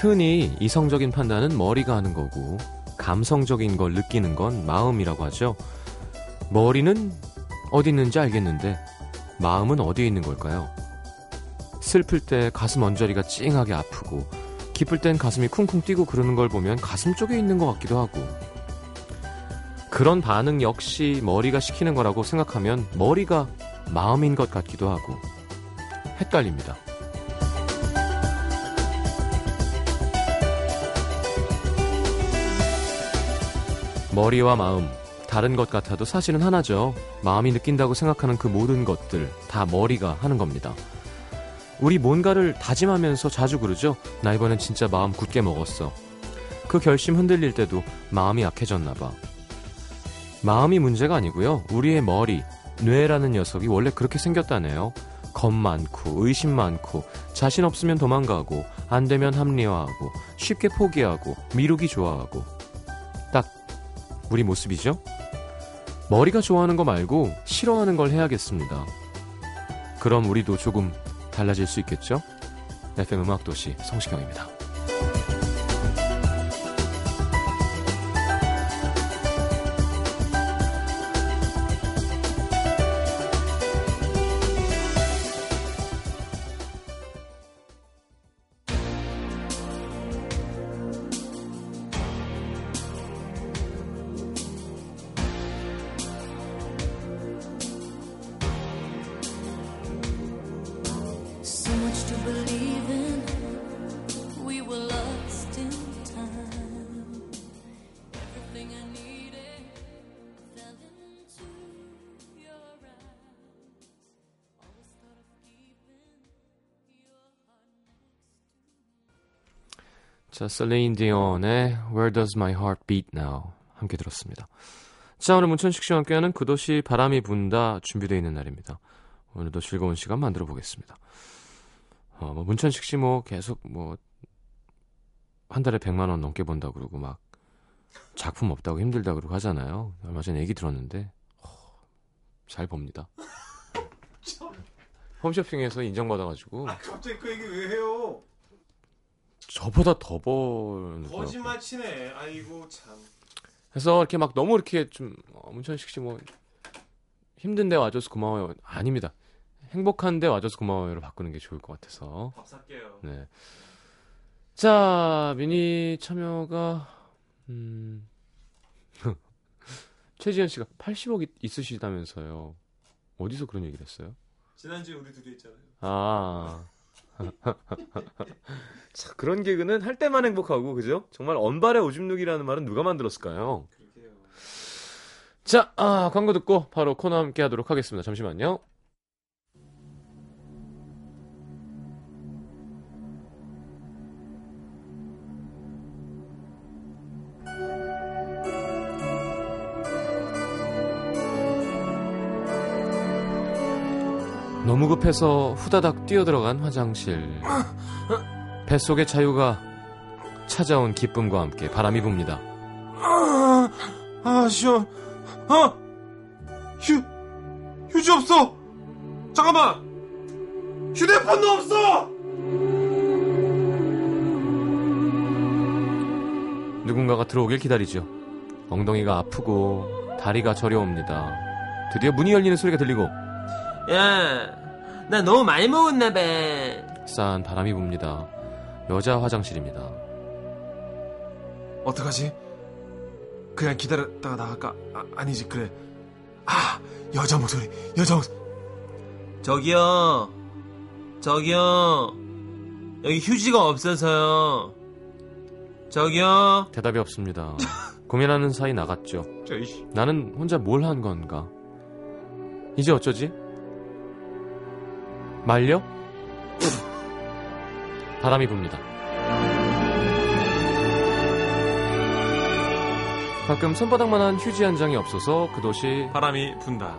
흔히 이성적인 판단은 머리가 하는 거고 감성적인 걸 느끼는 건 마음이라고 하죠. 머리는 어디 있는지 알겠는데 마음은 어디에 있는 걸까요? 슬플 때 가슴 언저리가 찡하게 아프고 기쁠 땐 가슴이 쿵쿵 뛰고 그러는 걸 보면 가슴 쪽에 있는 것 같기도 하고 그런 반응 역시 머리가 시키는 거라고 생각하면 머리가 마음인 것 같기도 하고 헷갈립니다. 머리와 마음, 다른 것 같아도 사실은 하나죠. 마음이 느낀다고 생각하는 그 모든 것들, 다 머리가 하는 겁니다. 우리 뭔가를 다짐하면서 자주 그러죠. 나 이번엔 진짜 마음 굳게 먹었어. 그 결심 흔들릴 때도 마음이 약해졌나 봐. 마음이 문제가 아니고요. 우리의 머리, 뇌라는 녀석이 원래 그렇게 생겼다네요. 겁 많고, 의심 많고, 자신 없으면 도망가고, 안 되면 합리화하고, 쉽게 포기하고, 미루기 좋아하고. 딱 우리 모습이죠? 머리가 좋아하는 거 말고 싫어하는 걸 해야겠습니다. 그럼 우리도 조금 달라질 수 있겠죠? FM 음악도시 성시경입니다. 자, 셀레인 디온의 Where Does My Heart Beat Now 함께 들었습니다. 자, 오늘 문천식 씨와 함께하는 그 도시 바람이 분다 준비되어 있는 날입니다. 오늘도 즐거운 시간 만들어 보겠습니다. 어, 뭐 문천식 씨 뭐 계속 뭐 한 달에 100만 원 넘게 번다 그러고 막 작품 없다고 힘들다 그러고 하잖아요. 얼마 전에 얘기 들었는데 어, 잘 봅니다. 홈쇼핑에서 인정받아가지고 갑자기 그 얘기 왜 해요? 저보다 더 버는 거짓말 치네. 아이고 참. 그래서 이렇게 막 너무 이렇게 좀 어, 문천식 씨 뭐 힘든데 와줘서 고마워요. 아닙니다. 행복한데 와줘서 고마워요로 바꾸는 게 좋을 것 같아서. 밥 살게요. 네. 자, 미니 참여가 음. 최지현 씨가 80억 이- 있으시다면서요. 어디서 그런 얘기를 했어요? 지난주에 우리 둘이 했잖아요. 아. 자, 그런 개그는 할 때만 행복하고, 그죠? 정말 언발의 오줌 누기라는 말은 누가 만들었을까요? 자, 아, 광고 듣고 바로 코너 함께 하도록 하겠습니다. 잠시만요. 너무 급해서 후다닥 뛰어들어간 화장실. 뱃속의 자유가 찾아온 기쁨과 함께 바람이 붑니다. 아, 아 시원. 어? 휴 휴지 없어. 잠깐만. 휴대폰도 없어. 누군가가 들어오길 기다리죠. 엉덩이가 아프고 다리가 저려옵니다. 드디어 문이 열리는 소리가 들리고 야, 나 너무 많이 먹었나 봐. 싸한 바람이 붑니다. 여자 화장실입니다. 어떡하지? 그냥 기다렸다가 나갈까? 아, 아니지 그래. 아 여자 목소리 여자 목소리. 저기요, 저기요, 여기 휴지가 없어서요. 저기요, 대답이 없습니다. 고민하는 사이 나갔죠. 나는 혼자 뭘 한 건가? 이제 어쩌지? 말려? 바람이 붑니다. 가끔 손바닥만한 휴지 한 장이 없어서 그 도시 바람이 분다.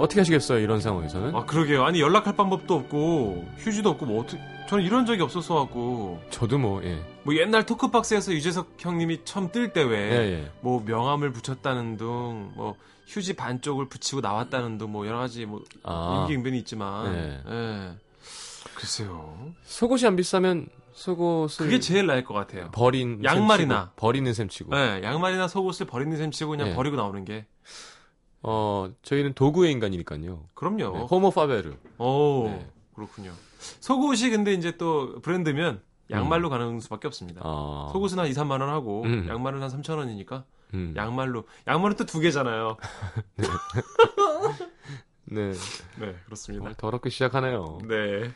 어떻게 하시겠어요 이런 상황에서는? 아 그러게요. 아니 연락할 방법도 없고 휴지도 없고 뭐 어떻게 저는 이런 적이 없어서 갖고 저도 뭐 예. 뭐 옛날 토크박스에서 유재석 형님이 처음 뜰때 예, 왜 예. 뭐 명함을 붙였다는 둥, 뭐 휴지 반쪽을 붙이고 나왔다는 둥, 뭐 여러 가지 뭐 아. 임기응변이 있지만, 네. 예. 글쎄요. 속옷이 안 비싸면 속옷을 그게 제일 나을 것 같아요. 버린 양말이나. 셈 치고, 버리는 셈 치고. 예, 양말이나 속옷을 버리는 셈 치고 그냥 네. 버리고 나오는 게 어 저희는 도구의 인간이니까요. 그럼요. 네, 호모 파베르. 오, 네. 그렇군요. 속옷이 근데 이제 또 브랜드면 양말로 가는 수밖에 없습니다. 아. 속옷은 한 2, 3만 원 하고 음. 양말은 한 3천 원이니까 음. 양말로 양말은 또 두 개잖아요. 네. 네, 그렇습니다. 정말 더럽게 시작하네요. 네.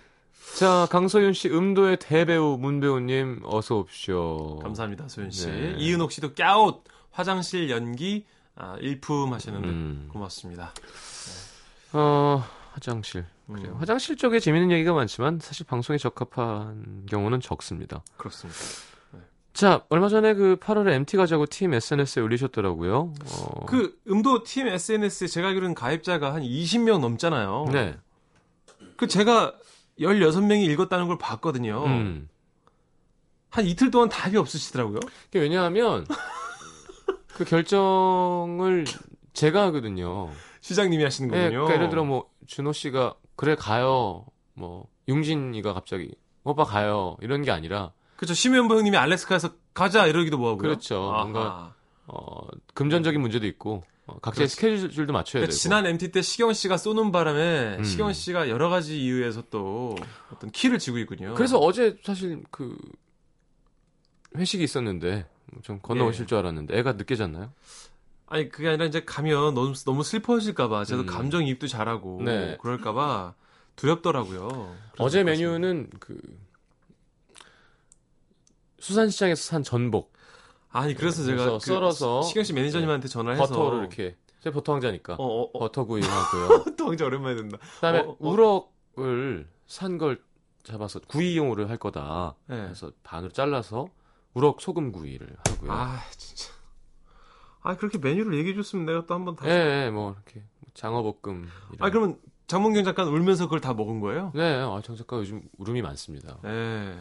자, 강소윤 씨, 음도의 대배우 문배우님 어서 오십시오. 감사합니다, 소연 씨. 네. 이은옥 씨도 깨웃 화장실 연기 아, 일품 하시는데 음. 고맙습니다. 어, 화장실. 음, 그래요. 화장실 쪽에 재밌는 얘기가 많지만 사실 방송에 적합한 경우는 적습니다. 그렇습니다. 자, 얼마 전에 그 8월에 MT 가자고 팀 SNS에 올리셨더라고요. 어, 그 음도 팀 SNS에 제가 알기로는 가입자가 한 20명 넘잖아요. 네. 그 제가 16명이 읽었다는 걸 봤거든요. 음. 한 이틀 동안 답이 없으시더라고요. 그게 왜냐하면 그 결정을 제가 하거든요. 시장님이 하시는 네, 거군요. 그러니까 예를 들어 뭐 준호 씨가 그래 가요. 뭐 용진이가 갑자기 오빠 가요. 이런 게 아니라 그렇죠. 심현보 형님이 알래스카에서 가자 이러기도 뭐하고요. 그렇죠. 아하. 뭔가 어, 금전적인 문제도 있고 어, 각자의 그렇지. 스케줄도 맞춰야 그러니까 되고. 지난 MT 때 시경 씨가 쏘는 바람에 음. 시경 씨가 여러 가지 이유에서 또 어떤 키를 쥐고 있군요. 그래서 어제 사실 그 회식이 있었는데 좀 건너오실 예. 줄 알았는데 애가 늦게 잤나요? 아니 그게 아니라 이제 가면 너무 너무 슬퍼질까봐 저도 음. 감정 이입도 잘하고 네. 그럴까봐 두렵더라고요. 어제 메뉴는 그 수산시장에서 산 전복 아니 그래서 네, 제가 그래서 그 썰어서 시경 씨 매니저님한테 전화를 해서 버터를 이렇게 제 버터 황자니까 어, 어, 어, 버터 구이 하고요. 또 굉장히 오랜만에 듣는다. 그다음에 어, 어. 우럭을 산 걸 잡아서 구이용으로 할 거다. 네. 그래서 반으로 잘라서 우럭 소금 구이를 하고요. 아 진짜. 아 그렇게 메뉴를 얘기해 줬으면 내가 또 한번 다시. 예, 예, 뭐 이렇게 장어볶음. 아 그러면 장문경 작가는 울면서 그걸 다 먹은 거예요? 네, 아, 정 작가 요즘 울음이 많습니다. 네.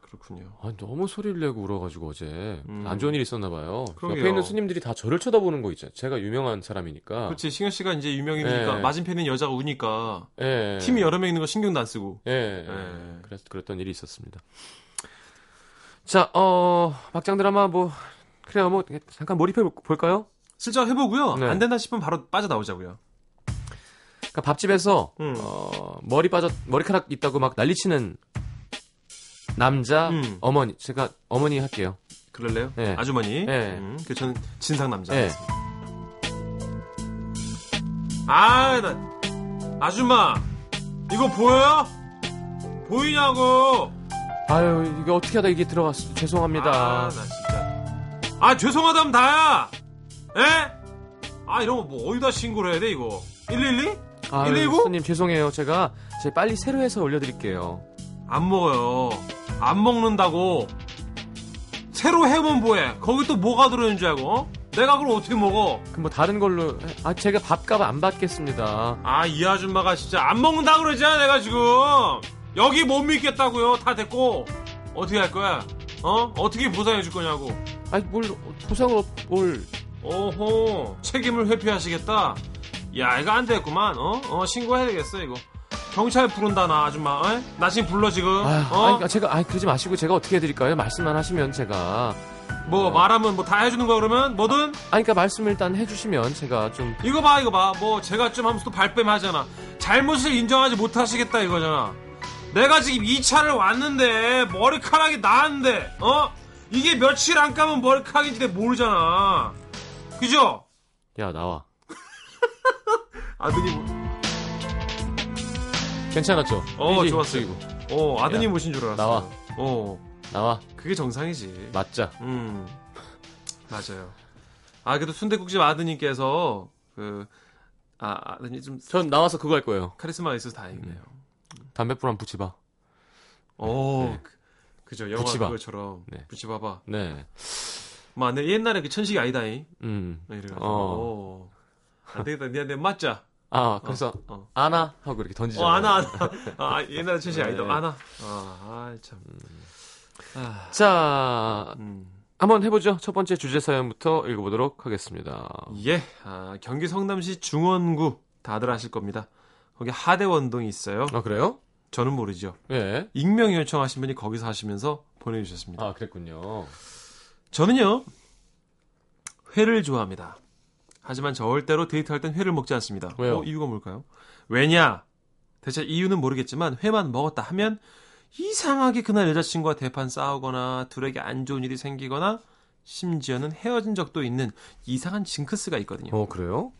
그렇군요. 아, 너무 소리를 내고 울어가지고 어제 음. 안 좋은 일이 있었나 봐요. 그러게요. 옆에 있는 손님들이 다 저를 쳐다보는 거 있죠. 제가 유명한 사람이니까. 그렇지 신경 씨가 이제 유명이니까 네. 맞은편에 있는 여자가 우니까 예. 팀이 여러 명 있는 거 신경도 안 쓰고. 예. 예. 그랬, 그랬던 일이 있었습니다. 자, 어, 막장 드라마 뭐, 그래요. 뭐, 잠깐 몰입해 볼- 볼까요? 슬쩍 해보고요. 네. 안 된다 싶으면 바로 빠져나오자고요. 그러니까 밥집에서, 음. 어, 머리 빠졌, 머리카락 있다고 막 난리치는 남자, 음. 어머니. 제가 어머니 할게요. 그럴래요? 네. 아주머니. 네. 음, 그 저는 진상 남자. 네. 아, 나 아줌마 이거 보여요? 보이냐고? 아유, 이게 어떻게 하다 이게 들어갔어. 죄송합니다. 아, 나 진짜. 아, 죄송하다면 다야. 에? 아, 이런 거 뭐 어디다 신고를 해야 돼 이거? 112? 아유, 119? 손님 죄송해요. 제가 제 빨리 새로 해서 올려드릴게요. 안 먹어요. 안 먹는다고. 새로 해면 뭐해? 거기 또 뭐가 들어있는 줄 알고? 어? 내가 그걸 어떻게 먹어? 그럼 뭐 다른 걸로, 해- 아, 제가 밥값 안 받겠습니다. 아, 이 아줌마가 진짜 안 먹는다 그러잖아, 내가 지금. 여기 못 믿겠다고요. 다 됐고. 어떻게 할 거야? 어? 어떻게 보상해 줄 거냐고. 아니, 뭘, 보상을, 뭘. 오호. 책임을 회피하시겠다. 야, 이거 안 되겠구만. 어? 어, 신고해야 되겠어, 이거. 경찰 부른다, 나 아줌마. 어? 나 지금 불러, 지금. 아유, 어? 아니, 제가, 아니, 그러지 마시고 제가 어떻게 해드릴까요? 말씀만 하시면 제가. 뭐, 말하면 뭐 다 해주는 거야, 그러면? 뭐든? 아니, 그러니까 말씀을 일단 해주시면 제가 좀. 이거 봐, 이거 봐. 뭐, 제가 좀 하면서 또 발뺌하잖아. 잘못을 인정하지 못하시겠다, 이거잖아. 내가 지금 이 차를 왔는데, 머리카락이 나왔는데, 어? 이게 며칠 안 감은 머리카락인지 내가 모르잖아. 그죠? 야, 나와. 아드님, 괜찮았죠? 어, 이지, 좋았어요. 죽이고. 어, 아드님 야, 오신 줄 알았어. 나와. 어, 나와. 그게 정상이지. 맞자. 음, 맞아요. 아, 그래도 순대국집 아드님께서, 그, 아, 아드님 좀 전 나와서 그거 할 거예요. 카리스마가 있어서 다행이네요. 담배불 한번 붙여봐. 오, 네. 그, 그죠. 영화 붙이봐. 그거처럼. 네. 붙이봐봐. 네. 마, 내 옛날에 그 천식이 아니다잉. 음. 네, 이래가지고. 어. 오. 안 되겠다. 내, 내 맞자. 아, 그래서 어. 아나 하고 이렇게 던지잖아요. 어, 아나, 아나. 아, 옛날에 네. 아이돌, 아나. 아, 아, 참. 아, 자, 음. 한번 해보죠. 첫 번째 주제 사연부터 읽어보도록 하겠습니다. 예, 아, 경기 성남시 중원구 다들 아실 겁니다. 거기 하대원동이 있어요. 아, 그래요? 저는 모르죠. 예. 익명 요청하신 분이 거기서 하시면서 보내주셨습니다. 아, 그랬군요. 저는요, 회를 좋아합니다. 하지만 절대로 데이트할 땐 회를 먹지 않습니다. 왜요? 어, 이유가 뭘까요? 왜냐? 대체 이유는 모르겠지만 회만 먹었다 하면 이상하게 그날 여자친구와 대판 싸우거나 둘에게 안 좋은 일이 생기거나 심지어는 헤어진 적도 있는 이상한 징크스가 있거든요. 어, 그래요?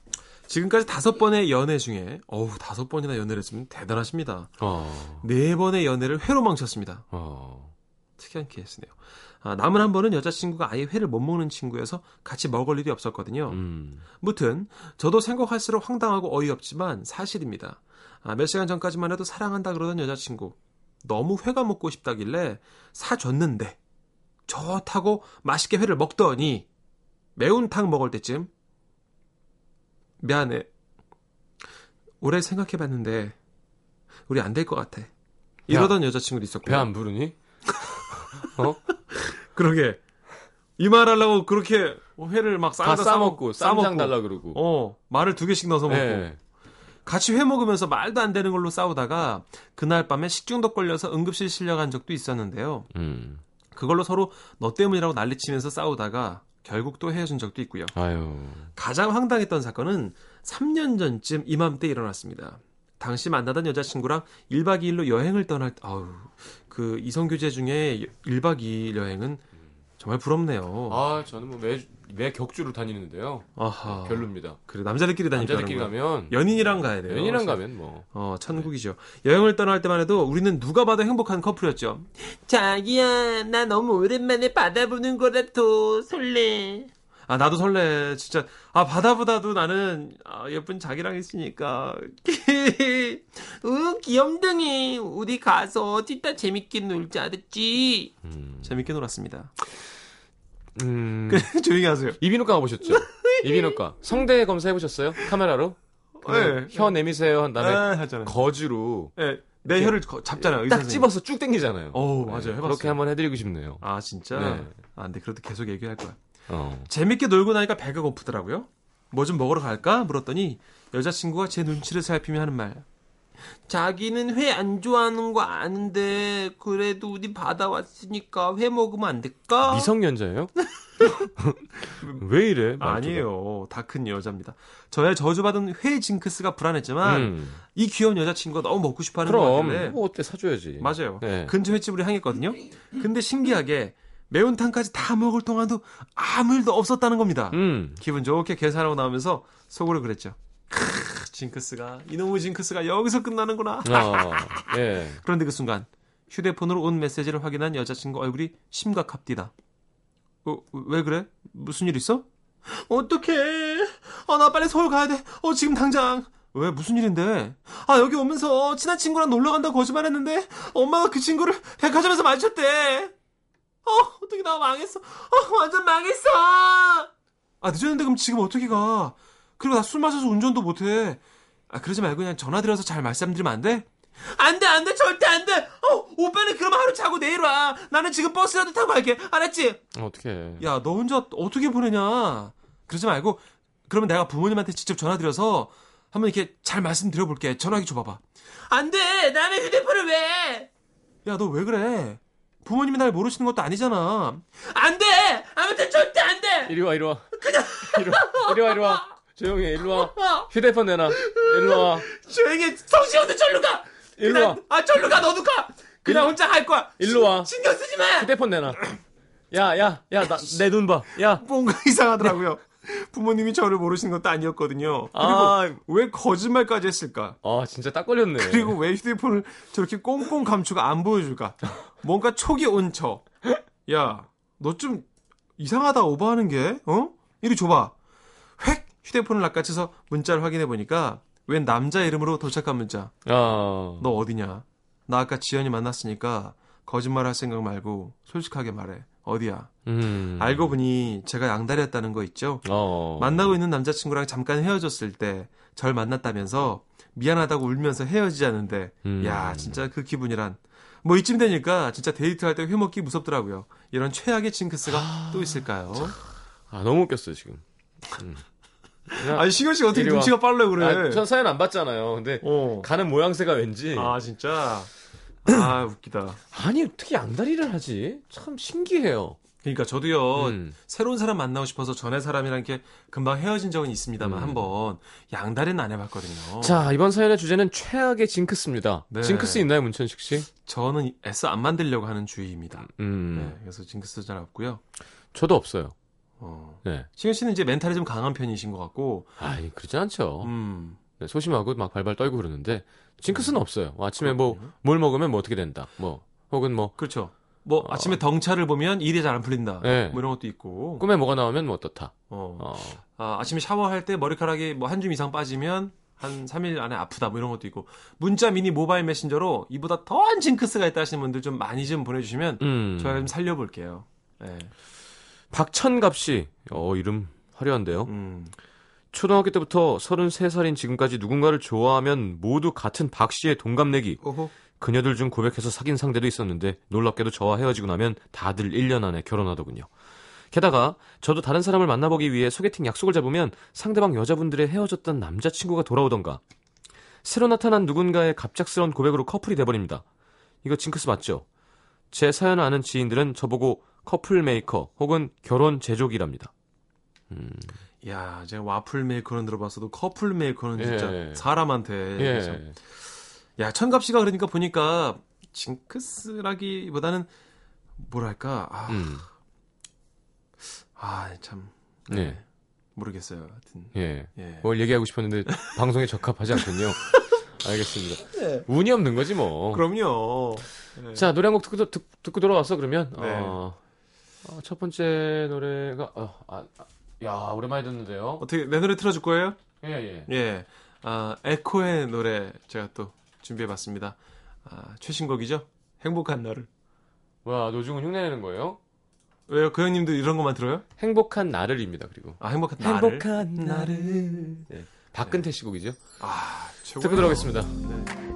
지금까지 다섯 번의 연애 중에 어우 다섯 번이나 연애를 했으면 대단하십니다. 어, 네 번의 연애를 회로 망쳤습니다. 어. 특이한 케이스네요. 아, 남은 한 번은 여자친구가 아예 회를 못 먹는 친구여서 같이 먹을 일이 없었거든요. 음. 무튼 저도 생각할수록 황당하고 어이없지만 사실입니다. 아, 몇 시간 전까지만 해도 사랑한다 그러던 여자친구 너무 회가 먹고 싶다길래 사줬는데 좋다고 맛있게 회를 먹더니 매운탕 먹을 때쯤 미안해 오래 생각해봤는데 우리 안 될 것 같아 이러던 여자친구도 있었고요. 배안 부르니? 어? 그러게 이 말 하려고 그렇게 회를 막다 싸다 싸먹고, 쌈장 싸먹고. 달라 그러고. 어 마늘 두 개씩 넣어서 먹고 예. 같이 회 먹으면서 말도 안 되는 걸로 싸우다가 그날 밤에 식중독 걸려서 응급실 실려간 적도 있었는데요. 음. 그걸로 서로 너 때문이라고 난리치면서 싸우다가 결국 또 헤어진 적도 있고요. 아유. 가장 황당했던 사건은 3년 전쯤 이맘때 일어났습니다. 당시 만나던 여자친구랑 1박 2일로 여행을 떠날 때, 아우, 그 이성 교제 중에 1박 2일 여행은 정말 부럽네요. 아, 저는 뭐 매, 매 격주로 다니는데요. 아하. 별로입니다. 그래, 남자들끼리 다니까. 남자들끼리 가면, 연인이랑 가야 돼요. 연인이랑 가면 뭐. 어, 천국이죠. 여행을 떠날 때만 해도 우리는 누가 봐도 행복한 커플이었죠. 자기야, 나 너무 오랜만에 바다 보는 거라서 설레. 아, 나도 설레. 진짜. 아, 바다보다도 나는 아, 예쁜 자기랑 있으니까. 응, 귀염둥이. 우리 가서 진짜 재밌게 놀자, 알았지? 음. 재밌게 놀았습니다. 음. 조용히 하세요. 이비인후과 가보셨죠? 이비인후과. 성대 검사 해보셨어요? 카메라로? 그냥 네. 혀 내미세요 한 다음에 아, 하잖아요. 거즈로 네, 내 혀를 거- 잡잖아요. 딱 선생님. 집어서 쭉 당기잖아요. 어우, 맞아요. 해봤어요. 그렇게 한번 해드리고 싶네요. 아, 진짜? 네. 아, 근데 그래도 계속 얘기할 거야. 어. 재밌게 놀고 나니까 배가 고프더라고요. 뭐 좀 먹으러 갈까? 물었더니 여자친구가 제 눈치를 살피며 하는 말. 자기는 회 안 좋아하는 거 아는데, 그래도 우리 바다 왔으니까 회 먹으면 안 될까? 미성년자예요? 왜 이래? 말투가? 아니에요. 다 큰 여자입니다. 저의 저주받은 회 징크스가 불안했지만 음. 이 귀여운 여자친구가 너무 먹고 싶어하는 것 그럼 같길래 뭐 어때 사줘야지. 맞아요. 네. 근처 횟집으로 향했거든요. 근데 신기하게 매운탕까지 다 먹을 동안도 아무 일도 없었다는 겁니다. 음. 기분 좋게 계산하고 나오면서 속으로 그랬죠. 크, 징크스가 이놈의 징크스가 여기서 끝나는구나. 어, 예. 그런데 그 순간 휴대폰으로 온 메시지를 확인한 여자친구 얼굴이 심각합디다. 어, 왜 그래? 무슨 일 있어? 어떡해. 아, 나 빨리 서울 가야 돼. 어, 지금 당장. 왜, 무슨 일인데? 아, 여기 오면서 친한 친구랑 놀러 간다고 거짓말 했는데, 엄마가 그 친구를 백화점에서 마주쳤대. 어, 어떻게 나 망했어. 어, 완전 망했어. 아, 늦었는데 그럼 지금 어떻게 가? 그리고 나 술 마셔서 운전도 못해. 아, 그러지 말고 그냥 전화 드려서 잘 말씀드리면 안 돼? 안 돼, 안 돼, 절대 안 돼! 어, 오빠는 그러면 하루 자고 내일 와. 나는 지금 버스라도 타고 갈게. 알았지? 어떻게? 야, 너 혼자 어떻게 보내냐? 그러지 말고, 그러면 내가 부모님한테 직접 전화 드려서 한번 이렇게 잘 말씀드려볼게. 전화기 줘봐봐. 안 돼! 남의 휴대폰을 왜! 야, 너 왜 그래? 부모님이 날 모르시는 것도 아니잖아. 안 돼! 아무튼 절대 안 돼! 이리 와, 이리 와. 이리 와, 이리 와, 이리 와. 조용히 해, 일로 와. 휴대폰 내놔. 일로 와. 조용히 성시 형도 절로 가! 일로 그냥- 와. 아, 절로 가, 너도 가! 그냥 일로- 혼자 할 거야! 일로 와. 신경 쓰지 마! 휴대폰 내놔. 야, 야, 야, 나, 내눈 봐. 야. 뭔가 이상하더라고요. 부모님이 저를 모르시는 것도 아니었거든요. 그리고 아. 왜 거짓말까지 했을까? 아, 진짜 딱 걸렸네. 그리고 왜 휴대폰을 저렇게 꽁꽁 감추고 안 보여줄까? 뭔가 촉이 온 척. 야, 너 좀 이상하다 오버하는 게, 어? 이리 줘봐. 획! 휴대폰을 낚아채서 문자를 확인해 보니까 웬 남자 이름으로 도착한 문자. 아. 너 어디냐? 나 아까 지연이 만났으니까 거짓말 할 생각 말고 솔직하게 말해. 어디야? 음. 알고 보니 제가 양다리였다는 거 있죠? 어. 만나고 있는 남자친구랑 잠깐 헤어졌을 때 절 만났다면서 미안하다고 울면서 헤어지자는데 음. 야 진짜 그 기분이란 뭐 이쯤 되니까 진짜 데이트할 때 회먹기 무섭더라고요. 이런 최악의 징크스가 또 있을까요? 아, 너무 웃겼어요, 지금. 음. 아니 시경 씨가 어떻게 이리 와. 눈치가 빨라 그래? 아, 전 사연 안 봤잖아요. 근데 어. 가는 모양새가 왠지 아 진짜 아 웃기다. 아니 어떻게 양다리를 하지? 참 신기해요. 그러니까 저도요 음. 새로운 사람 만나고 싶어서 전에 사람이랑 이렇게 금방 헤어진 적은 있습니다만 음. 한번 양다리는 안 해봤거든요. 자 이번 사연의 주제는 최악의 징크스입니다. 네. 징크스 있나요, 문천식 씨? 저는 S 안 만들려고 하는 주의입니다. 음, 네, 그래서 징크스 잘 없고요. 저도 없어요. 어. 네. 시경 씨는 이제 멘탈이 좀 강한 편이신 것 같고, 아니 그러지 않죠. 음, 네, 소심하고 막 발발 떨고 그러는데 징크스는 없어요. 뭐 아침에 뭐. 뭘 먹으면 뭐 어떻게 된다. 뭐 혹은 뭐 그렇죠. 뭐 어. 아침에 덩차를 보면 일이 잘 안 풀린다. 네. 뭐 이런 것도 있고, 꿈에 뭐가 나오면 뭐 어떻다. 어. 어. 아, 아침에 샤워할 때 머리카락이 뭐 한 줌 이상 빠지면 한 3일 안에 아프다 뭐 이런 것도 있고 문자 미니 모바일 메신저로 이보다 더한 징크스가 있다 하시는 분들 좀 많이 좀 보내주시면 음. 저희가 좀 살려볼게요. 네. 박천갑 씨. 어 이름 화려한데요. 음. 초등학교 때부터 33살인 지금까지 누군가를 좋아하면 모두 같은 박 씨의 동갑내기. 오호. 그녀들 중 고백해서 사귄 상대도 있었는데 놀랍게도 저와 헤어지고 나면 다들 1년 안에 결혼하더군요. 게다가 저도 다른 사람을 만나보기 위해 소개팅 약속을 잡으면 상대방 여자분들의 헤어졌던 남자친구가 돌아오던가 새로 나타난 누군가의 갑작스러운 고백으로 커플이 돼버립니다. 이거 징크스 맞죠? 제 사연 아는 지인들은 저보고 커플 메이커 혹은 결혼 제조기랍니다. 야, 제가 와플 메이커는 들어봤어도 커플 메이커는 진짜 예. 사람한테 예. 참. 야, 천갑 씨가 그러니까 보니까 징크스라기보다는 뭐랄까? 아, 음. 아, 참. 네. 모르겠어요. 하여튼. 예. 예. 뭘 얘기하고 싶었는데 방송에 적합하지 않군요. 알겠습니다. 운이 없는 거지 뭐. 그럼요. 네. 자 노래 한 곡 듣고, 듣, 듣고 돌아왔어 그러면 네. 어, 어, 첫 번째 노래가 어, 아, 아, 야 오랜만에 듣는데요. 어떻게 내 노래 틀어줄 거예요? 예 예. 예. 아, 에코의 노래 제가 또 준비해봤습니다. 아, 최신곡이죠? 행복한 날을. 뭐야 노중은 흉내내는 거예요? 왜요? 그 형님도 이런 것만 들어요? 행복한 나를입니다 그리고 아, 행복한 날을. 행복한 나를 네. 박근태 씨 곡이죠. 아, 최고. 듣고 들어가겠습니다. 네.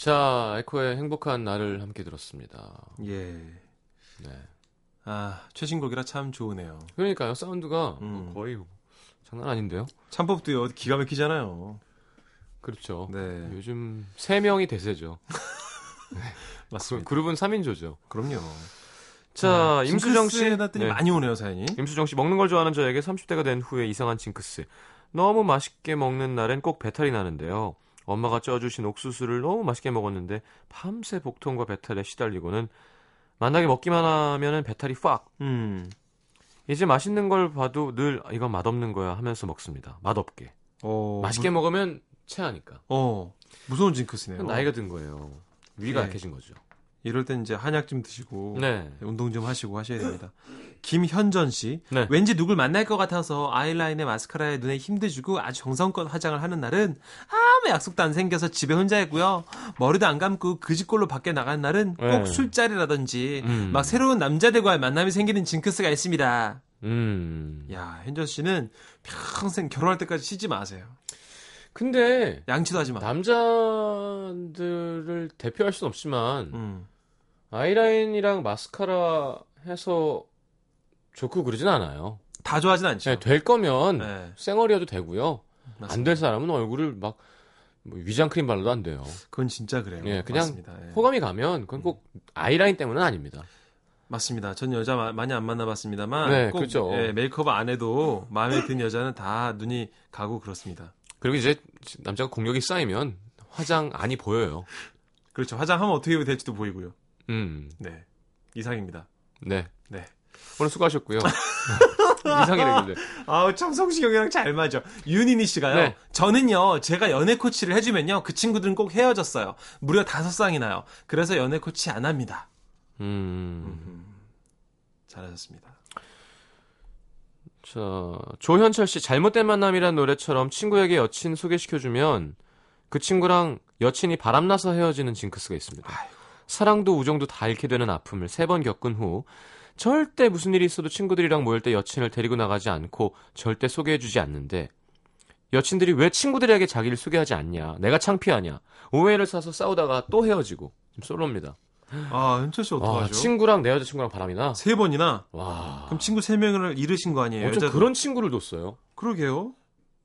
자 에코의 행복한 나를 함께 들었습니다. 예. 네. 아, 최신곡이라 참 좋으네요. 그러니까요 사운드가 음. 거의 장난 아닌데요. 참법도요, 기가 막히잖아요. 그렇죠. 네. 요즘 세 명이 대세죠. 맞습니다. 그룹은 3인조죠. 그럼요. 자 아, 임수정 씨 징크스에 놨더니 네. 많이 오네요, 사연이. 임수정 씨 먹는 걸 좋아하는 저에게 30대가 된 후에 이상한 징크스. 너무 맛있게 먹는 날엔 꼭 배탈이 나는데요. 엄마가 쪄주신 옥수수를 너무 맛있게 먹었는데 밤새 복통과 배탈에 시달리고는 만나게 먹기만 하면은 배탈이 팍. 음. 이제 맛있는 걸 봐도 늘 아, 이건 맛없는 거야 하면서 먹습니다. 맛없게. 어, 맛있게 무, 먹으면 체하니까. 어, 무서운 징크스네요. 나이가 든 거예요. 위가 네. 약해진 거죠. 이럴 땐 이제 한약 좀 드시고 네. 운동 좀 하시고 하셔야 됩니다. 김현전 씨, 네. 왠지 누굴 만날 것 같아서 아이라인에 마스카라에 눈에 힘들주고 아주 정성껏 화장을 하는 날은 아 무 약속도 안 생겨서 집에 혼자 있고요. 머리도 안 감고 그 집골로 밖에 나가는 날은 꼭 네. 술자리라든지 음. 막 새로운 남자들과의 만남이 생기는 징크스가 있습니다. 음. 야, 현전 씨는 평생 결혼할 때까지 쉬지 마세요. 근데 양치도 하지 마. 남자들을 대표할 수는 없지만 음. 아이라인이랑 마스카라 해서 좋고 그러진 않아요. 다 좋아하진 않죠. 네, 될 거면 네, 쌩얼이어도 되고요. 안 될 사람은 얼굴을 막 뭐 위장 크림 발라도 안 돼요. 그건 진짜 그래요. 예, 그냥 맞습니다. 예. 호감이 가면 그건 꼭 아이라인 때문은 아닙니다. 맞습니다. 전 여자 마- 많이 안 만나봤습니다만 네, 꼭 그렇죠. 예, 메이크업 안 해도 마음에 드는 여자는 다 눈이 가고 그렇습니다. 그리고 이제 남자가 공격이 쌓이면 화장 안이 보여요. 그렇죠. 화장하면 어떻게 될지도 보이고요. 음. 네. 이상입니다. 네. 네. 오늘 수고하셨고요. 이상이라길래. 아우 참 성시경이랑 잘 맞아. 윤인희 씨가요. 네. 저는요 제가 연애 코치를 해주면요 그 친구들은 꼭 헤어졌어요. 무려 다섯 쌍이 나요. 그래서 연애 코치 안 합니다. 음. 잘하셨습니다. 자, 조현철 씨 잘못된 만남이란 노래처럼 친구에게 여친 소개시켜주면 그 친구랑 여친이 바람나서 헤어지는 징크스가 있습니다. 사랑도 우정도 다 잃게 되는 아픔을 세 번 겪은 후 절대 무슨 일이 있어도 친구들이랑 모일 때 여친을 데리고 나가지 않고 절대 소개해주지 않는데 여친들이 왜 친구들에게 자기를 소개하지 않냐 내가 창피하냐 오해를 사서 싸우다가 또 헤어지고 지금 솔로입니다. 아 현철 씨 아, 어떡하죠? 친구랑 내 여자친구랑 바람이나 세 번이나 와 그럼 친구 세 명을 잃으신 거 아니에요? 어쩜 여자도. 그런 친구를 뒀어요? 그러게요.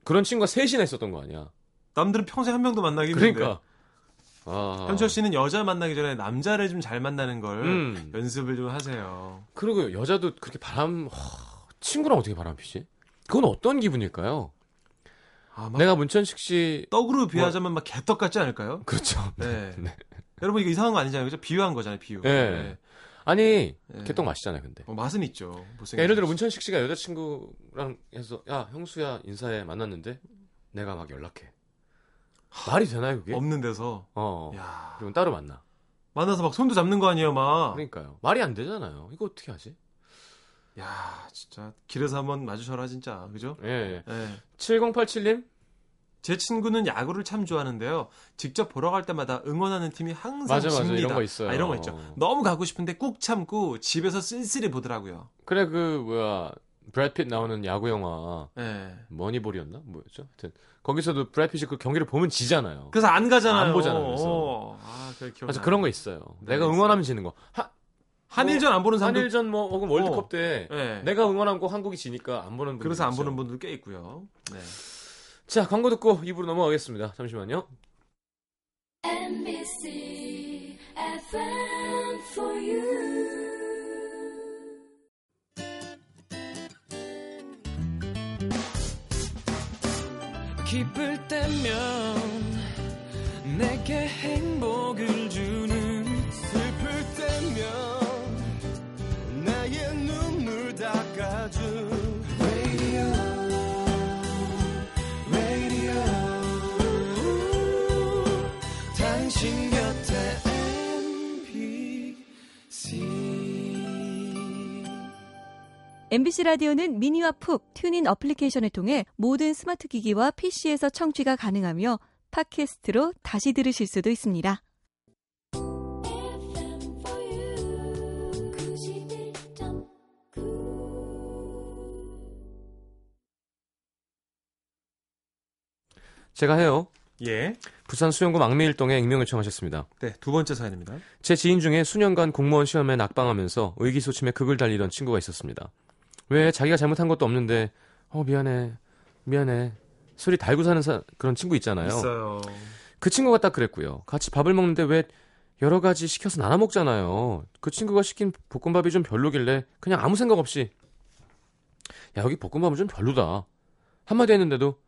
그런 친구가 셋이나 있었던 거 아니야? 남들은 평생 한 명도 만나기 힘든데. 그러니까. 아. 현철 씨는 여자 만나기 전에 남자를 좀 잘 만나는 걸 음. 연습을 좀 하세요. 그리고 여자도 그렇게 바람, 허, 친구랑 어떻게 바람 피지? 그건 어떤 기분일까요? 아, 막 내가 문천식 씨. 떡으로 비하자면 막 개떡 같지 않을까요? 그렇죠. 네. 네. 여러분 이거 이상한 거 아니잖아요. 그죠? 비유한 거잖아요. 비유. 네. 아니, 네. 개떡 맛있잖아요, 근데. 어, 맛은 있죠. 그러니까 예를 들어 문천식 씨가 여자친구랑 해서, 야, 형수야, 인사해, 만났는데, 내가 막 연락해. 말이 되나요, 그게? 없는 데서 어. 야 그리고 따로 만나. 만나서 막 손도 잡는 거 아니에요, 막. 그러니까요. 말이 안 되잖아요. 이거 어떻게 하지? 야 진짜 길에서 한번 마주쳐라 진짜. 그죠? 예. 예. 7087님? 제 친구는 야구를 참 좋아하는데요. 직접 보러 갈 때마다 응원하는 팀이 항상 맞아, 맞아. 집니다. 이런 거 있어요. 아, 이런 거 있죠. 너무 가고 싶은데 꾹 참고 집에서 쓸쓸히 보더라고요. 그래, 그, 뭐야, 브래핏 나오는 야구 영화, 예. 머니볼이었나? 뭐였죠? 하여튼 거기서도 브래핏이 그 경기를 보면 지잖아요. 그래서 안 가잖아요. 안 보잖아요, 그래서. 어. 아, 그래 기억. 그래서 그런 거 있어요. 네, 내가 있어요. 응원하면 지는 거. 하, 한일전 안 보는 사람들. 한일전 뭐 혹은 월드컵 어. 때 예. 내가 응원하고 한국이 지니까 안 보는 분들 그래서 안 있죠. 보는 분들 꽤 있고요. 네. 자, 광고 듣고 입으로 넘어가겠습니다. 잠시만요. NBC 기쁠 때면 내게 행복을 주는 슬플 때면 나의 눈물 닦아준 MBC 라디오는 미니와 pooq TuneIn 어플리케이션을 통해 모든 스마트 기기와 PC에서 청취가 가능하며 팟캐스트로 다시 들으실 수도 있습니다. FM for you. 91.9. 제가 해요. 예. 부산 수영구 망미일동에 익명 요청하셨습니다. 네, 두 번째 사연입니다. 제 지인 중에 수년간 공무원 시험에 낙방하면서 의기소침에 극을 달리던 친구가 있었습니다. 왜 자기가 잘못한 것도 없는데 어 미안해 미안해 소리 달고 사는 사- 그런 친구 있잖아요. 있어요. 그 친구가 딱 그랬고요. 같이 밥을 먹는데 왜 여러 가지 시켜서 나눠 먹잖아요. 그 친구가 시킨 볶음밥이 좀 별로길래 그냥 아무 생각 없이 야 여기 볶음밥은 좀 별로다 한마디 했는데도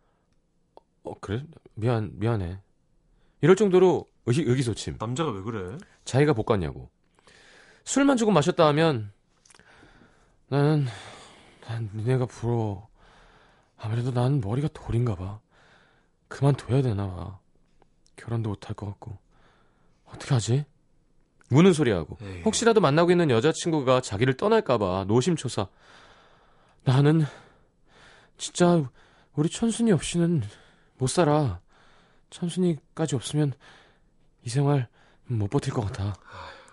어 그래 미안 미안해 이럴 정도로 의기, 의기소침 남자가 왜 그래? 자기가 볶았냐고 술만 조금 마셨다 하면 나는 난 니네가 부러워. 아무래도 난 머리가 돌인가 봐. 그만둬야 되나 봐. 결혼도 못할 것 같고. 어떻게 하지? 우는 소리하고. 에이. 혹시라도 만나고 있는 여자친구가 자기를 떠날까봐 노심초사. 나는 진짜 우리 천순이 없이는 못 살아. 천순이까지 없으면 이 생활 못 버틸 것 같아.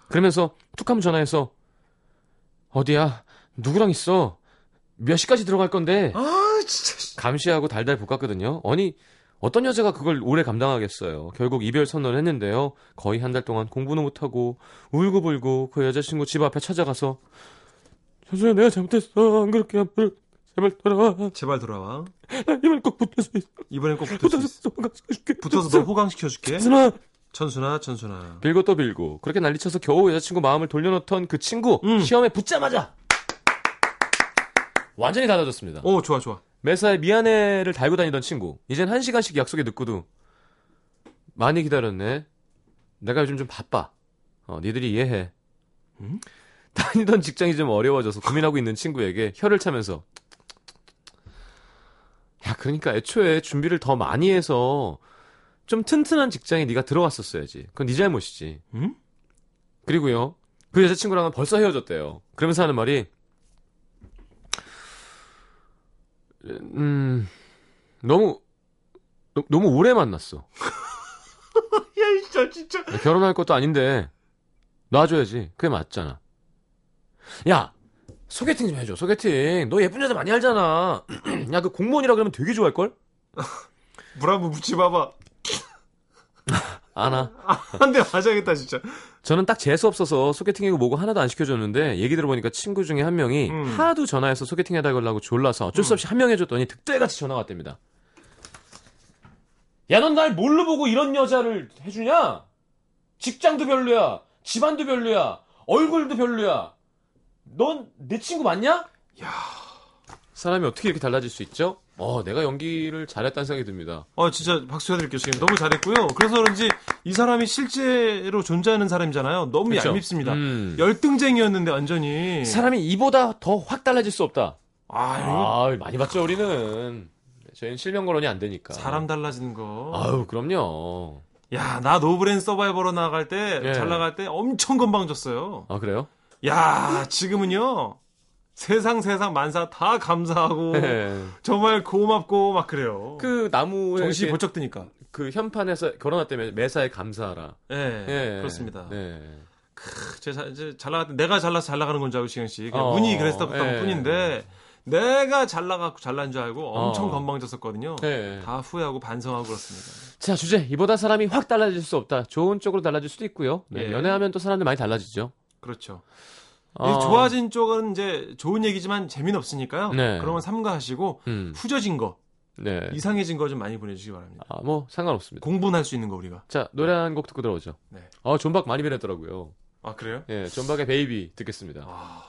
그러면서 툭 하면 전화해서 어디야? 누구랑 있어 몇 시까지 들어갈 건데 아, 진짜. 감시하고 달달 볶았거든요. 아니 어떤 여자가 그걸 오래 감당하겠어요. 결국 이별 선언을 했는데요. 거의 한 달 동안 공부도 못하고 울고불고 그 여자친구 집 앞에 찾아가서 현수야 내가 잘못했어 안 그렇게 앞으로 제발 돌아와 제발 돌아와. 나 이번에 꼭 붙어서 있어 이번엔 꼭 있어. 붙어서 줄게 붙어서 너 호강시켜줄게. 순아 천순아, 천순아. 빌고 또 빌고 그렇게 난리쳐서 겨우 여자친구 마음을 돌려놓던 그 친구 음. 시험에 붙자마자 완전히 달라졌습니다. 오, 좋아, 좋아. 매사에 미안해를 달고 다니던 친구. 이젠 한 시간씩 약속에 늦고도 많이 기다렸네. 내가 요즘 좀 바빠. 어, 니들이 이해해. 음? 다니던 직장이 좀 어려워져서 고민하고 있는 친구에게 혀를 차면서 야 그러니까 애초에 준비를 더 많이 해서 좀 튼튼한 직장에 네가 들어갔었어야지. 그건 네 잘못이지. 응? 그리고요. 그 여자친구랑은 벌써 헤어졌대요. 그러면서 하는 말이 음 너무 너, 너무 오래 만났어. 야, 진짜, 진짜. 결혼할 것도 아닌데 놔줘야지. 그게 맞잖아. 야 소개팅 좀 해줘. 소개팅. 너 예쁜 여자 많이 알잖아. 야 그 공무원이라 그러면 되게 좋아할 걸? 물 한번 묻혀봐봐. 아나. 한대 맞아야겠다, 진짜. 저는 딱 재수 없어서 소개팅이고 뭐고 하나도 안 시켜줬는데 얘기 들어보니까 친구 중에 한 명이 음. 하도 전화해서 소개팅 해달라고 졸라서 어쩔 수 없이 한 명 해줬더니 득달같이 전화가 왔답니다. 야 넌 날 뭘로 보고 이런 여자를 해주냐? 직장도 별로야, 집안도 별로야, 얼굴도 별로야. 넌 내 친구 맞냐? 야 사람이 어떻게 이렇게 달라질 수 있죠? 어, 내가 연기를 잘했다는 생각이 듭니다. 어, 진짜 박수 쳐드릴게요, 지금. 너무 잘했고요. 그래서 그런지 이 사람이 실제로 존재하는 사람이잖아요. 너무 그쵸? 얄밉습니다. 음. 열등쟁이였는데, 완전히. 사람이 이보다 더 확 달라질 수 없다. 아, 이거 아, 많이 봤죠, 우리는. 저희는 실명 거론이 안 되니까. 사람 달라지는 거. 아유, 그럼요. 야, 나 노브랜 서바이버로 나갈 때, 예. 잘 나갈 때 엄청 건방졌어요. 아, 그래요? 야, 지금은요. 세상 세상 만사 다 감사하고 네. 정말 고맙고 막 그래요. 그 나무에 정신이 번쩍 뜨니까. 그 현판에서 결혼할 때 매사에 감사하라. 예, 예. 그렇습니다. 네. 제가 이제 잘 나갈 때 내가 잘나서 잘 나가는 건 줄 알고 시현 씨 그냥 어, 운이 그랬었던 예. 뿐인데 내가 잘 나가고 잘난 줄 알고 엄청 어. 건방졌었거든요. 네. 다 후회하고 반성하고 그렇습니다. 자, 주제. 이보다 사람이 확 달라질 수 없다. 좋은 쪽으로 달라질 수도 있고요. 네, 예. 연애하면 또 사람들 많이 달라지죠. 그렇죠. 어. 이 좋아진 쪽은 이제 좋은 얘기지만 재미는 없으니까요. 네. 그러면 삼가하시고 음. 후져진 거, 네. 이상해진 거 좀 많이 보내주시기 바랍니다. 아, 뭐 상관없습니다. 공분할 수 있는 거 우리가. 자, 노래 한 곡 듣고 들어오죠. 네. 어, 존박 많이 변했더라고요. 아 그래요? 예, 존박의 Baby 듣겠습니다. 아.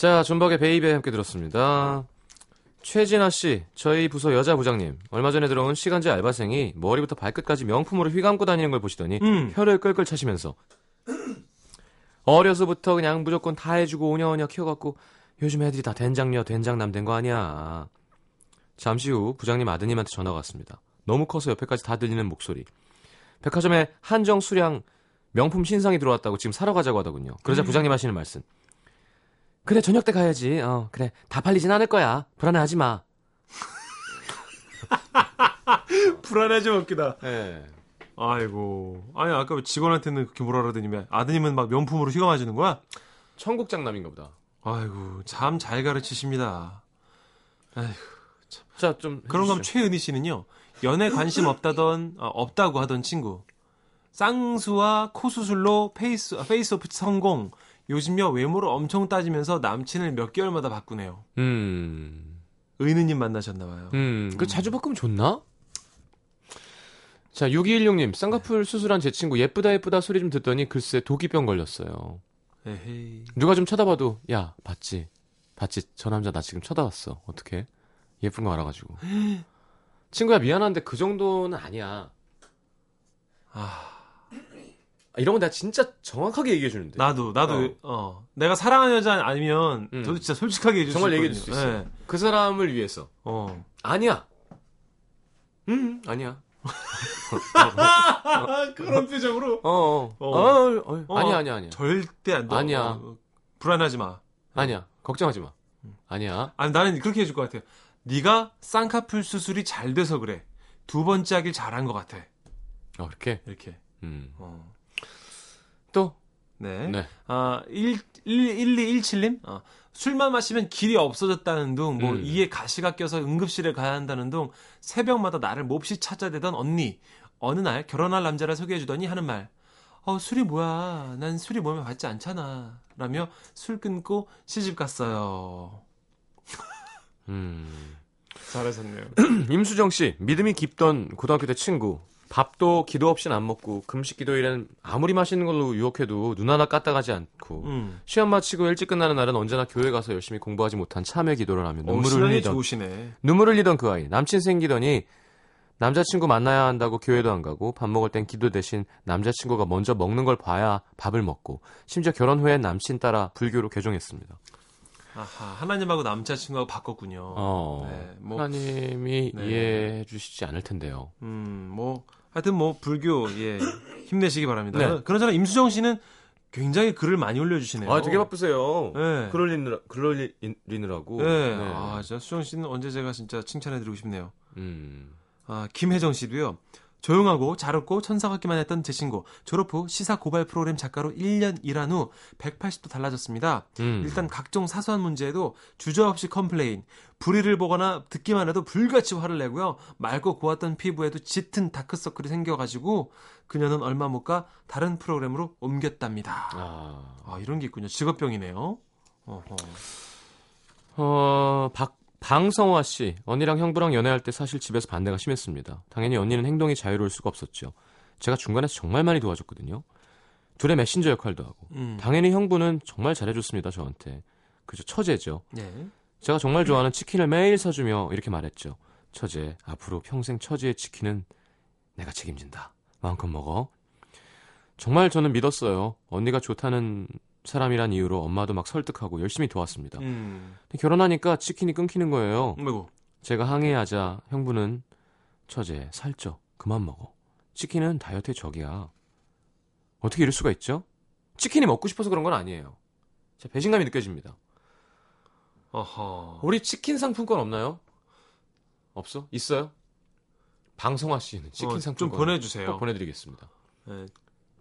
자, 존박의 Baby 함께 들었습니다. 최진아 씨, 저희 부서 여자 부장님, 얼마 전에 들어온 시간제 알바생이 머리부터 발끝까지 명품으로 휘감고 다니는 걸 보시더니 음. 혀를 끌끌 차시면서 어려서부터 그냥 무조건 다 해주고 오냐오냐 키워갖고 요즘 애들이 다 된장녀 된장남 된 거 아니야. 잠시 후 부장님 아드님한테 전화가 왔습니다. 너무 커서 옆에까지 다 들리는 목소리. 백화점에 한정 수량 명품 신상이 들어왔다고 지금 사러 가자고 하더군요. 그러자 부장님 하시는 말씀. 그래 저녁 때 가야지. 어 그래 다 팔리진 않을 거야. 불안해하지 마. 불안하지 웃기다. 예. 아이고. 아니 아까 왜 직원한테는 그렇게 뭐라 그러더니 왜 아드님은 막 명품으로 맞는 거야? 청국장남인가 보다. 아이고 참 잘 가르치십니다. 자좀 그런 건 최은희 씨는요 연애 관심 없다던 어, 없다고 하던 친구 쌍수와 코 수술로 face 아, face off 성공 요즘요 외모를 엄청 따지면서 남친을 몇 개월마다 바꾸네요. 음. 은희님 만나셨나 봐요. 음, 그 자주 바꾸면 좋나? 자, 6216님, 쌍꺼풀 수술한 제 친구 예쁘다 예쁘다 소리 좀 듣더니 글쎄 도끼병 걸렸어요. 에헤이. 누가 좀 쳐다봐도 야, 봤지? 봤지? 저 남자 나 지금 쳐다봤어. 어떻게? 예쁜 거 알아가지고. 친구야 미안한데 그 정도는 아니야. 아 아, 이런 건 내가 진짜 정확하게 얘기해 주는데. 나도 나도 어. 내가 사랑하는 여자 아니면 음. 저도 진짜 솔직하게 얘기해 정말 수 얘기해. 줄 수 있어요. 예. 그 사람을 위해서. 어. 아니야. 음, 아니야. 그런 표정으로 어, 어, 어. 어, 어, 어. 아니야, 아니야, 아니야. 절대 안 돼. 아니야. 어, 불안하지 마. 아니야. 걱정하지 마. 아니야. 아니 나는 그렇게 해줄 것 같아요. 네가 쌍꺼풀 수술이 잘 돼서 그래. 두 번째 하길 잘한 것 같아. 어, 그렇게. 이렇게. 음. 어. 또. 네. 네. 아, 1, 1217님? 어, 술만 마시면 길이 없어졌다는 둥, 뭐, 음. 이에 가시가 껴서 응급실에 가야 한다는 둥, 새벽마다 나를 몹시 찾아대던 언니. 어느 날 결혼할 남자를 소개해주더니 하는 말. 어, 술이 뭐야? 난 술이 몸에 받지 않잖아. 라며 술 끊고 시집 갔어요. 음. 잘하셨네요. 임수정 씨, 믿음이 깊던 고등학교 때 친구. 밥도 기도 없이는 안 먹고 금식 기도일엔 아무리 맛있는 걸로 유혹해도 눈 하나 까딱하지 않고 음. 시험 마치고 일찍 끝나는 날은 언제나 교회 가서 열심히 공부하지 못한 참회 기도를 하며 어, 눈물을 흘리던 좋으시네. 눈물을 흘리던 그 아이 남친 생기더니 남자친구 만나야 한다고 교회도 안 가고 밥 먹을 땐 기도 대신 남자친구가 먼저 먹는 걸 봐야 밥을 먹고 심지어 결혼 후엔 남친 따라 불교로 개종했습니다. 아하, 하나님하고 남자친구하고 바꿨군요. 어, 네, 뭐, 하나님이 네. 이해해 주시지 않을 텐데요. 음, 뭐, 하여튼 뭐, 불교, 예, 힘내시기 바랍니다. 네. 그러잖아, 임수정 씨는 굉장히 글을 많이 올려주시네요. 아, 되게 바쁘세요. 네. 글 올리느라, 글 올리느라고. 네. 네. 아, 진짜 수정 씨는 언제 제가 진짜 칭찬해드리고 싶네요. 음. 아, 김혜정 씨도요. 조용하고 잘 웃고 천사 같기만 했던 제 친구. 졸업 후 시사 고발 프로그램 작가로 1년 일한 후 180도 달라졌습니다. 음. 일단 각종 사소한 문제에도 주저없이 complain, 불의를 보거나 듣기만 해도 불같이 화를 내고요. 맑고 고왔던 피부에도 짙은 다크서클이 생겨가지고 그녀는 얼마 못 가 다른 프로그램으로 옮겼답니다. 아. 아, 이런 게 있군요. 직업병이네요. 어허. 어, 박, 방성화 씨. 언니랑 형부랑 연애할 때 사실 집에서 반대가 심했습니다. 당연히 언니는 행동이 자유로울 수가 없었죠. 제가 중간에서 정말 많이 도와줬거든요. 둘의 메신저 역할도 하고. 음. 당연히 형부는 정말 잘해줬습니다, 저한테. 그죠, 처제죠. 예. 제가 정말 좋아하는 치킨을 매일 사주며 이렇게 말했죠. 처제, 앞으로 평생 처제의 치킨은 내가 책임진다. 마음껏 먹어. 정말 저는 믿었어요. 언니가 좋다는 사람이란 이유로 엄마도 막 설득하고 열심히 도왔습니다. 음. 결혼하니까 치킨이 끊기는 거예요. 아이고. 제가 항의하자 형부는 처제 살쪄 그만 먹어. 치킨은 다이어트의 적이야. 어떻게 이럴 수가 있죠? 치킨이 먹고 싶어서 그런 건 아니에요. 제 배신감이 느껴집니다. 어허. 우리 치킨 상품권 없나요? 없어? 있어요? 방성화 씨는 치킨 어, 좀 상품권 보내주세요. 꼭 보내드리겠습니다. 예.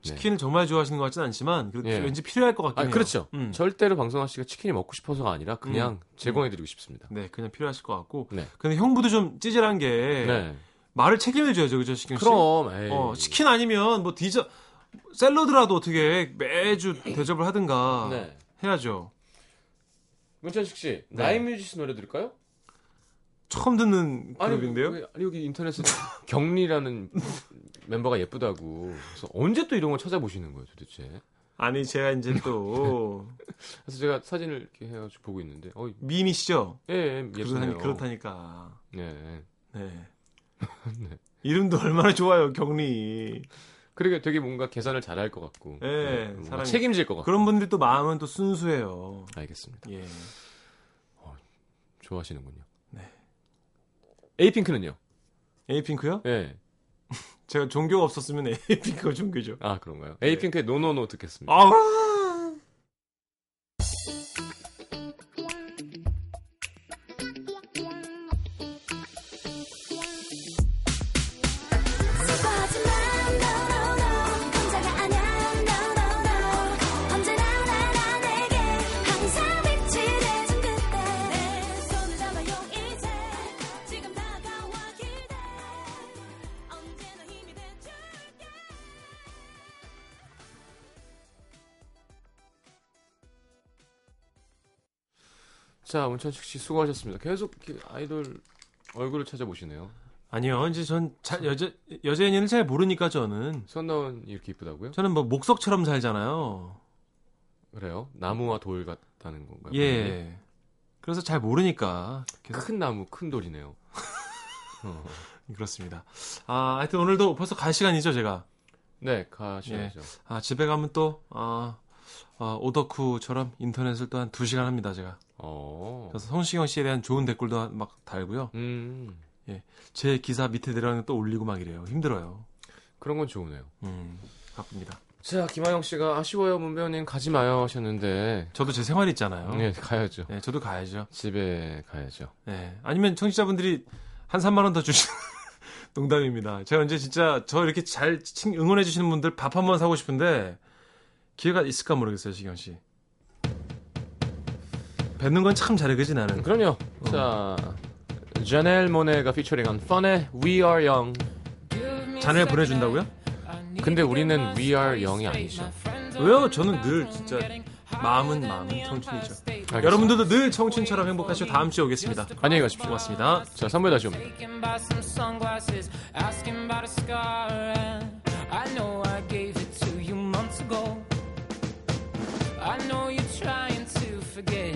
치킨을 정말 좋아하시는 것 같지는 않지만 예. 왠지 필요할 것 같긴 아 해요. 그렇죠. 음. 절대로 방성화 씨가 치킨이 먹고 싶어서가 아니라 그냥 제공해드리고 싶습니다. 네, 그냥 필요하실 것 같고. 네. 근데 형부도 좀 찌질한 게 네. 말을 책임을 져야죠, 그죠, 시경 씨? 그럼 에이. 어, 치킨 아니면 뭐 디저 샐러드라도 어떻게 매주 대접을 하든가 네. 해야죠. 문천식 씨 네. 나인 뮤지스 노래 들을까요? 처음 듣는 그룹인데요. 왜- 아니 여기 인터넷에 경리라는 멤버가 예쁘다고. 그래서 언제 또 이런 걸 찾아보시는 거예요, 도대체? 아니 제가 이제 또 그래서 제가 사진을 이렇게 해가지고 보고 있는데, 어, 미인이시죠? 예, 예 예쁘네요. 그렇다니, 그렇다니까. 네. 네. 네. 이름도 얼마나 좋아요, 경리. 그러게 되게 뭔가 계산을 잘할 것 같고, 예, 뭔가 사람이- 책임질 것 같고. 그런 분들이 또 마음은 또 순수해요. 알겠습니다. 예. 좋아하시는군요. 네. 에이핑크는요? 에이핑크요? 예. 제가 종교가 없었으면 에이핑크가 종교죠. 아 그런가요? 에이핑크의 노노노 듣겠습니다. 아 자, 문천식 씨 수고하셨습니다. 계속 아이돌 얼굴을 찾아보시네요. 아니요, 이제 전 자, 여자 여자인을 잘 모르니까 저는 손나온 이렇게 이쁘다고요? 저는 뭐 목석처럼 살잖아요. 그래요? 나무와 돌 같다는 건가요? 예. 그래서 잘 모르니까 계속 큰 나무, 큰 돌이네요. 어. 그렇습니다. 아, 하여튼 오늘도 벌써 갈 시간이죠, 제가. 네, 가셔야죠. 아, 집에 가면 또 아, 아, 오덕후처럼 인터넷을 또 한 2시간 합니다, 제가. 어. 그래서 성시경 씨에 대한 좋은 댓글도 막 달고요. 음, 제 기사 밑에 내려가는 또 올리고 막 이래요. 힘들어요. 그런 건 좋으네요. 음, 바쁩니다. 자, 김하영 씨가 아쉬워요, 문배우님 가지 마요 하셨는데, 저도 제 생활이 있잖아요. 네, 가야죠. 네, 저도 가야죠. 집에 가야죠. 네. 아니면 청취자분들이 한 3만 원 더 주시 농담입니다. 제가 언제 진짜 저 이렇게 잘 칭- 응원해 주시는 분들 밥 한 번 사고 싶은데 기회가 있을까 모르겠어요, 시경 씨. 뱉는 건 참 잘해 그지 나는. 그럼요. 자, 자넬 모네가 피처링한 펀의 We Are Young. 잔을 보내준다고요? 근데 우리는 We Are Young이 아니죠. 왜요? 저는 늘 진짜 마음은 마음은 청춘이죠. 알겠습니다. 여러분들도 늘 청춘처럼 행복하시고 다음 주에 오겠습니다. 안녕히 가십시오. 고맙습니다. 자, 3부에 다시 옵니다. Asking about some sunglasses, asking about a scar. And I know I gave it to you months ago. I know you're trying to forget.